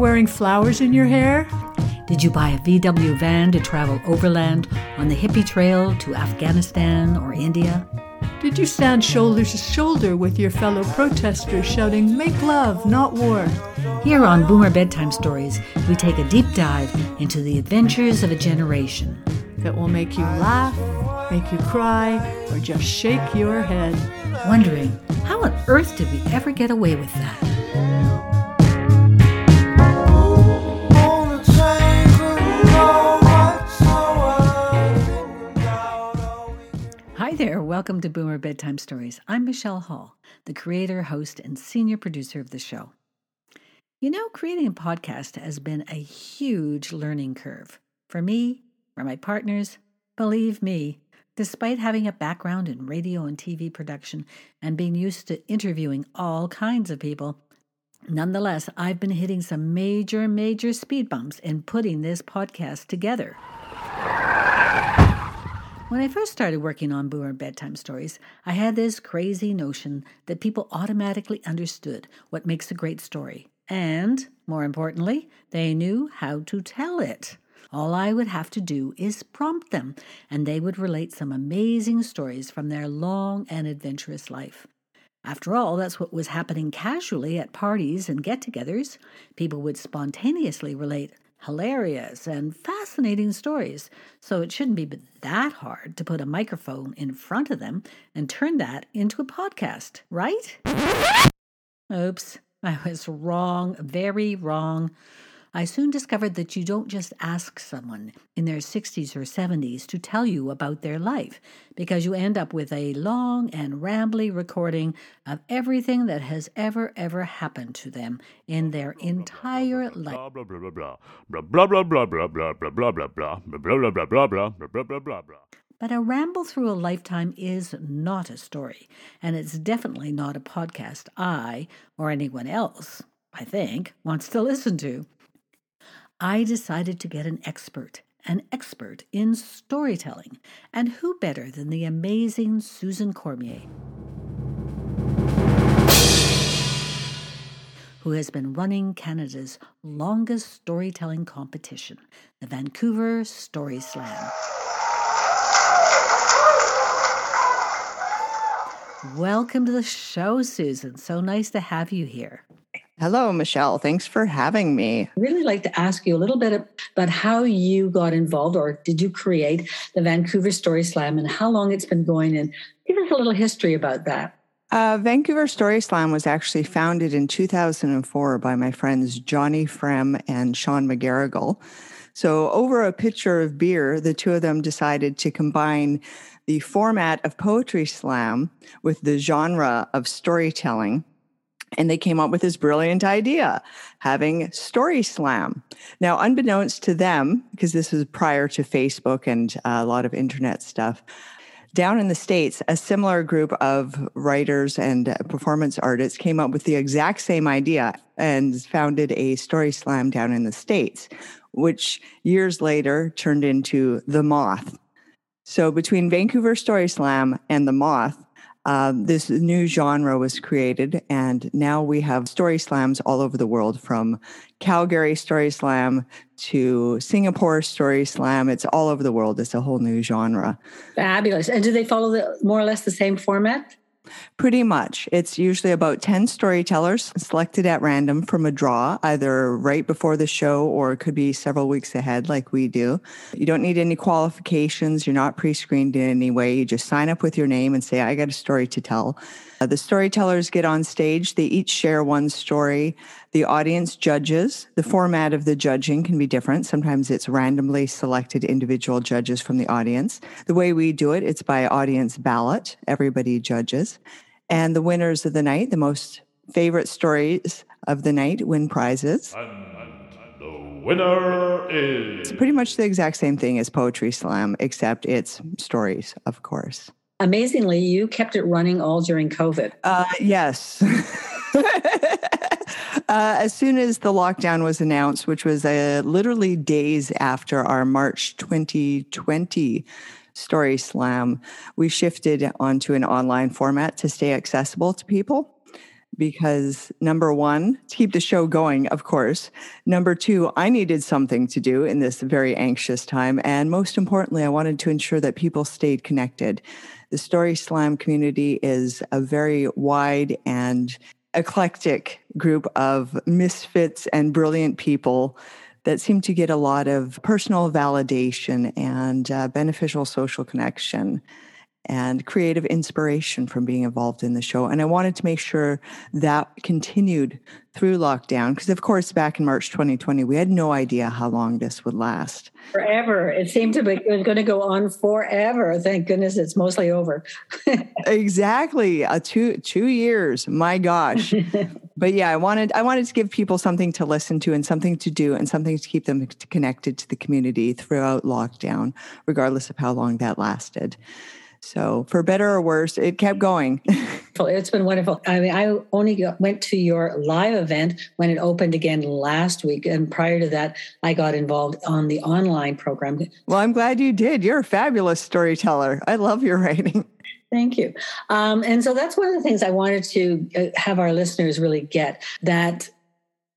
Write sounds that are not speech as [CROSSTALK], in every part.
wearing flowers in your hair? Did you buy a VW van to travel overland on the hippie trail to Afghanistan or India? Did you stand shoulder to shoulder with your fellow protesters shouting, Make love, not war? Here on Boomer Bedtime Stories, we take a deep dive into the adventures of a generation that will make you laugh, make you cry, or just shake your head. Wondering, how on earth did we ever get away with that? There, welcome to Boomer Bedtime Stories. I'm Michele Hall, the creator, host, and senior producer of the show. You know, creating a podcast has been a huge learning curve for me, for my partners. Believe me, despite having a background in radio and TV production and being used to interviewing all kinds of people, nonetheless, I've been hitting some major, major speed bumps in putting this podcast together. When I first started working on Boomer Bedtime Stories, I had this crazy notion that people automatically understood what makes a great story and, more importantly, they knew how to tell it. All I would have to do is prompt them, and they would relate some amazing stories from their long and adventurous life. After all, that's what was happening casually at parties and get togethers. People would spontaneously relate hilarious and fascinating stories, so it shouldn't be that hard to put a microphone in front of them and turn that into a podcast, right? Oops. I was wrong, very wrong. I soon discovered that you don't just ask someone in their 60s or 70s to tell you about their life, because you end up with a long and rambly recording of everything that has ever, ever happened to them in their entire life. But a ramble through a lifetime is not a story, and it's definitely not a podcast I, or anyone else, I think, wants to listen to. I decided to get an expert, an expert in storytelling, and who better than the amazing Susan Cormier? who has been running Canada's longest storytelling competition, the Vancouver Story Slam. Welcome to the show, Susan. So nice to have you here. Hello, Michele. Thanks for having me. I'd really like to ask you a little bit about how you got involved or did you create the Vancouver Story Slam and how long it's been going and give us a little history about that. Uh, Vancouver Story Slam was actually founded in 2004 by my friends Johnny Frem and Sean McGarrigle. So, over a pitcher of beer, the two of them decided to combine the format of poetry slam with the genre of storytelling. And they came up with this brilliant idea having story slam. Now, unbeknownst to them, because this was prior to Facebook and uh, a lot of internet stuff, down in the States, a similar group of writers and performance artists came up with the exact same idea and founded a story slam down in the States, which years later turned into The Moth. So between Vancouver Story Slam and The Moth, uh, this new genre was created, and now we have story slams all over the world from Calgary Story Slam to Singapore Story Slam. It's all over the world. It's a whole new genre. Fabulous. And do they follow the more or less the same format? Pretty much. It's usually about 10 storytellers selected at random from a draw, either right before the show or it could be several weeks ahead, like we do. You don't need any qualifications. You're not pre screened in any way. You just sign up with your name and say, I got a story to tell. Uh, the storytellers get on stage. They each share one story. The audience judges. The format of the judging can be different. Sometimes it's randomly selected individual judges from the audience. The way we do it, it's by audience ballot. Everybody judges. And the winners of the night, the most favorite stories of the night, win prizes. And the winner is. It's pretty much the exact same thing as Poetry Slam, except it's stories, of course. Amazingly, you kept it running all during COVID. Uh, yes. [LAUGHS] Uh, as soon as the lockdown was announced, which was uh, literally days after our March 2020 Story Slam, we shifted onto an online format to stay accessible to people. because number one, to keep the show going, of course. Number two, I needed something to do in this very anxious time. And most importantly, I wanted to ensure that people stayed connected. The Story Slam community is a very wide and eclectic group of misfits and brilliant people that seem to get a lot of personal validation and uh, beneficial social connection and creative inspiration from being involved in the show. And I wanted to make sure that continued through lockdown because, of course, back in March 2020, we had no idea how long this would last. Forever. It seemed to be going to go on forever. Thank goodness it's mostly over. [LAUGHS] exactly. Uh, two two years. My gosh. [LAUGHS] but yeah, I wanted I wanted to give people something to listen to and something to do and something to keep them connected to the community throughout lockdown, regardless of how long that lasted. So, for better or worse, it kept going. [LAUGHS] it's been wonderful. I mean, I only went to your live event when it opened again last week. And prior to that, I got involved on the online program. Well, I'm glad you did. You're a fabulous storyteller. I love your [LAUGHS] writing. Thank you. Um, and so that's one of the things I wanted to uh, have our listeners really get that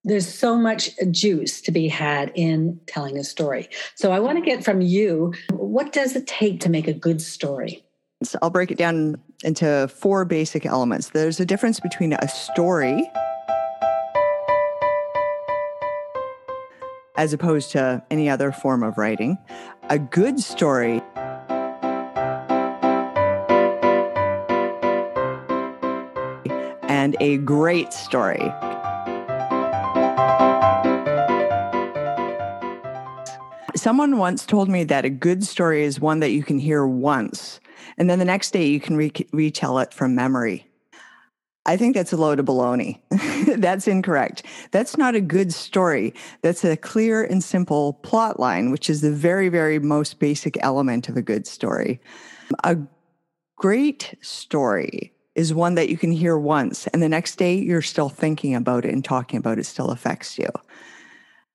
there's so much juice to be had in telling a story. So I want to get from you what does it take to make a good story? So I'll break it down into four basic elements. There's a difference between a story as opposed to any other form of writing, a good story. And a great story. Someone once told me that a good story is one that you can hear once and then the next day you can re- retell it from memory. I think that's a load of baloney. [LAUGHS] that's incorrect. That's not a good story. That's a clear and simple plot line, which is the very, very most basic element of a good story. A great story is one that you can hear once, and the next day you're still thinking about it and talking about it still affects you.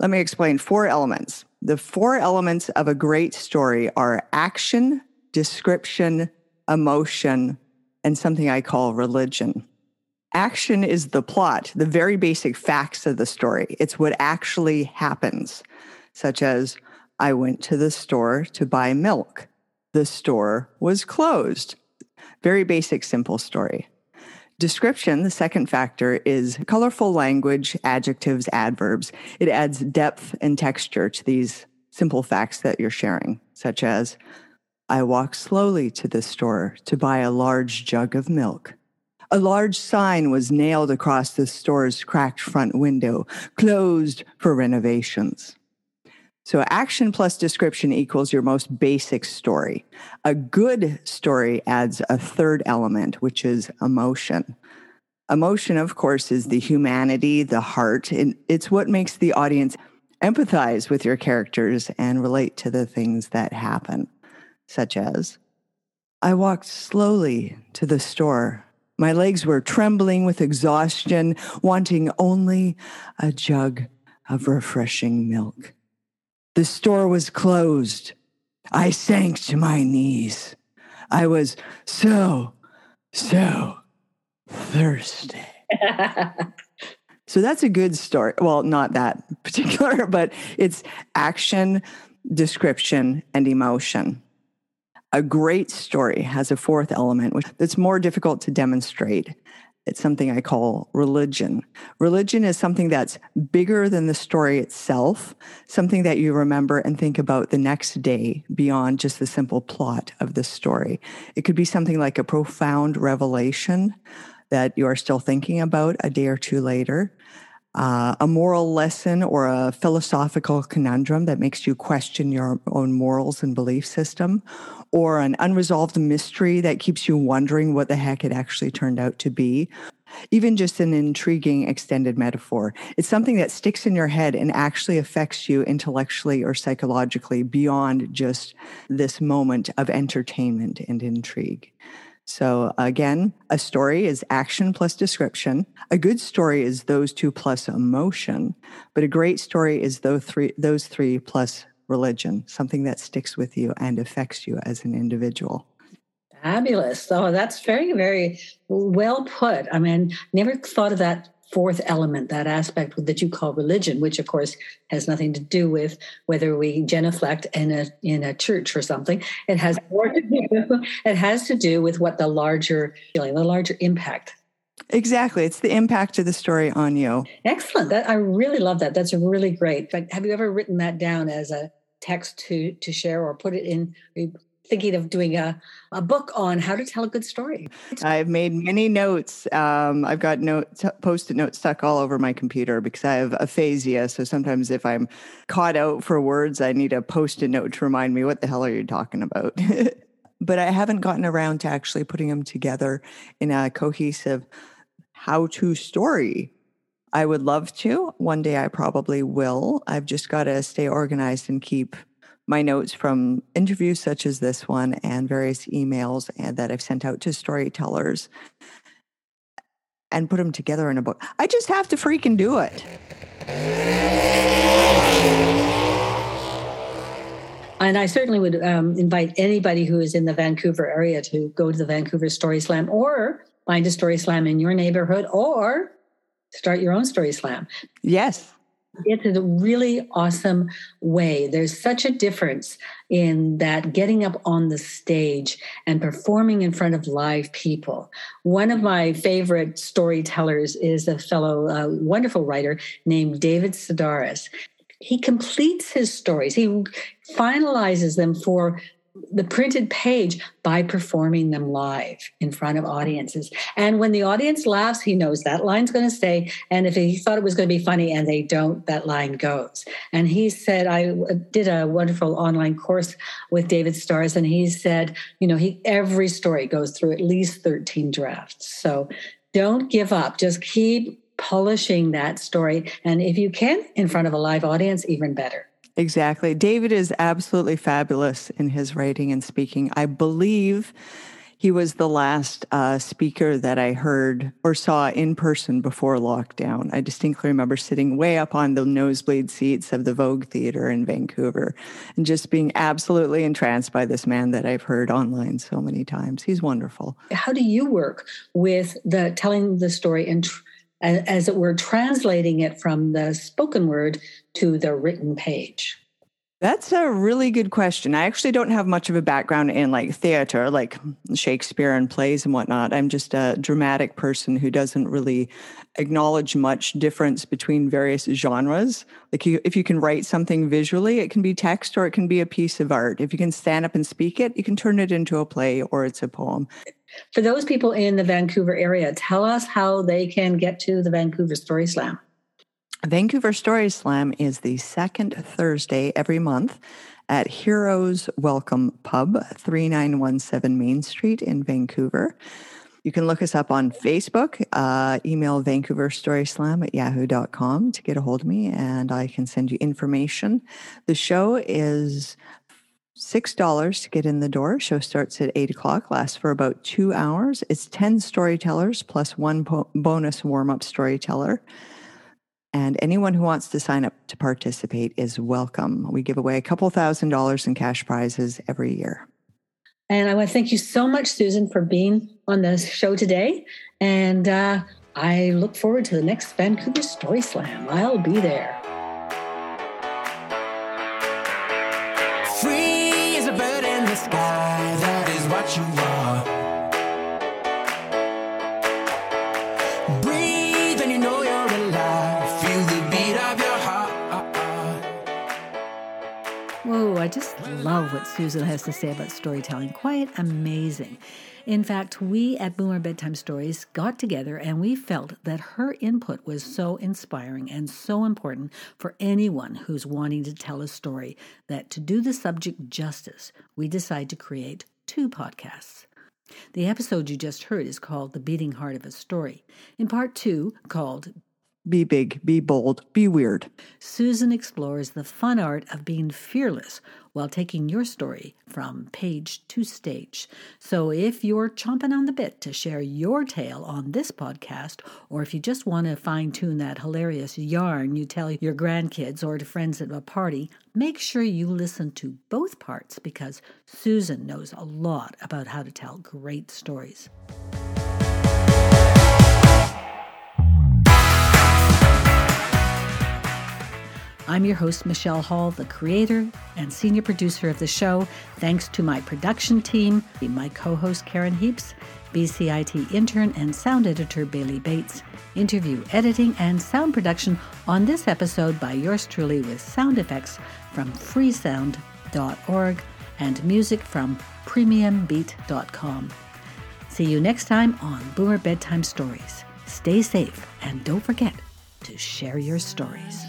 Let me explain four elements. The four elements of a great story are action, description, emotion, and something I call religion. Action is the plot, the very basic facts of the story. It's what actually happens, such as I went to the store to buy milk. The store was closed. Very basic, simple story. Description, the second factor, is colorful language, adjectives, adverbs. It adds depth and texture to these simple facts that you're sharing, such as I walked slowly to the store to buy a large jug of milk. A large sign was nailed across the store's cracked front window, closed for renovations. So, action plus description equals your most basic story. A good story adds a third element, which is emotion. Emotion, of course, is the humanity, the heart, and it's what makes the audience empathize with your characters and relate to the things that happen such as I walked slowly to the store. My legs were trembling with exhaustion, wanting only a jug of refreshing milk. The store was closed. I sank to my knees. I was so, so thirsty. [LAUGHS] so that's a good story. Well, not that particular, [LAUGHS] but it's action, description, and emotion. A great story has a fourth element, which that's more difficult to demonstrate. It's something I call religion. Religion is something that's bigger than the story itself, something that you remember and think about the next day beyond just the simple plot of the story. It could be something like a profound revelation that you are still thinking about a day or two later uh, a moral lesson or a philosophical conundrum that makes you question your own morals and belief system, or an unresolved mystery that keeps you wondering what the heck it actually turned out to be. Even just an intriguing extended metaphor. It's something that sticks in your head and actually affects you intellectually or psychologically beyond just this moment of entertainment and intrigue. So again, a story is action plus description. A good story is those two plus emotion, but a great story is those three those three plus religion, something that sticks with you and affects you as an individual. Fabulous. Oh, that's very, very well put. I mean, never thought of that fourth element, that aspect that you call religion, which of course has nothing to do with whether we genuflect in a in a church or something. It has more to do, it has to do with what the larger feeling, the larger impact. Exactly. It's the impact of the story on you. Excellent. That I really love that. That's really great. But have you ever written that down as a text to to share or put it in thinking of doing a, a book on how to tell a good story. [LAUGHS] I've made many notes. Um, I've got notes, post-it notes stuck all over my computer because I have aphasia. So sometimes if I'm caught out for words, I need a post-it note to remind me what the hell are you talking about. [LAUGHS] but I haven't gotten around to actually putting them together in a cohesive how-to story. I would love to. One day I probably will. I've just got to stay organized and keep my notes from interviews such as this one and various emails and that I've sent out to storytellers and put them together in a book. I just have to freaking do it. And I certainly would um, invite anybody who is in the Vancouver area to go to the Vancouver Story Slam or find a Story Slam in your neighborhood or start your own Story Slam. Yes. It's a really awesome way. There's such a difference in that getting up on the stage and performing in front of live people. One of my favorite storytellers is a fellow uh, wonderful writer named David Sedaris. He completes his stories, he finalizes them for the printed page by performing them live in front of audiences. And when the audience laughs, he knows that line's going to stay. And if he thought it was going to be funny and they don't, that line goes. And he said, I uh, did a wonderful online course with David Sedaris, and he said, you know, he every story goes through at least 13 drafts. So don't give up. Just keep polishing that story. And if you can, in front of a live audience, even better. Exactly. David is absolutely fabulous in his writing and speaking. I believe he was the last uh, speaker that I heard or saw in person before lockdown. I distinctly remember sitting way up on the nosebleed seats of the Vogue Theater in Vancouver and just being absolutely entranced by this man that I've heard online so many times. He's wonderful. How do you work with the telling the story and tr- as it were, translating it from the spoken word to the written page? That's a really good question. I actually don't have much of a background in like theater, like Shakespeare and plays and whatnot. I'm just a dramatic person who doesn't really acknowledge much difference between various genres. Like you, if you can write something visually, it can be text or it can be a piece of art. If you can stand up and speak it, you can turn it into a play or it's a poem. For those people in the Vancouver area, tell us how they can get to the Vancouver Story Slam. Vancouver Story Slam is the second Thursday every month at Heroes Welcome Pub, 3917 Main Street in Vancouver. You can look us up on Facebook, uh, email Vancouver Story Slam at yahoo.com to get a hold of me, and I can send you information. The show is $6 to get in the door. Show starts at 8 o'clock, lasts for about two hours. It's 10 storytellers plus one po- bonus warm up storyteller. And anyone who wants to sign up to participate is welcome. We give away a couple thousand dollars in cash prizes every year. And I want to thank you so much, Susan, for being on the show today. And uh, I look forward to the next Vancouver Story Slam. I'll be there. Free as a bird in the sky, that is what you are. Love what Susan has to say about storytelling. Quite amazing. In fact, we at Boomer Bedtime Stories got together and we felt that her input was so inspiring and so important for anyone who's wanting to tell a story that to do the subject justice, we decided to create two podcasts. The episode you just heard is called The Beating Heart of a Story. In part two, called Be big, be bold, be weird. Susan explores the fun art of being fearless while taking your story from page to stage. So if you're chomping on the bit to share your tale on this podcast, or if you just want to fine tune that hilarious yarn you tell your grandkids or to friends at a party, make sure you listen to both parts because Susan knows a lot about how to tell great stories. I'm your host, Michele Hall, the creator and senior producer of the show. Thanks to my production team, my co host, Karen Heaps, BCIT intern and sound editor, Bailey Bates, interview editing and sound production on this episode by yours truly with sound effects from freesound.org and music from premiumbeat.com. See you next time on Boomer Bedtime Stories. Stay safe and don't forget to share your stories.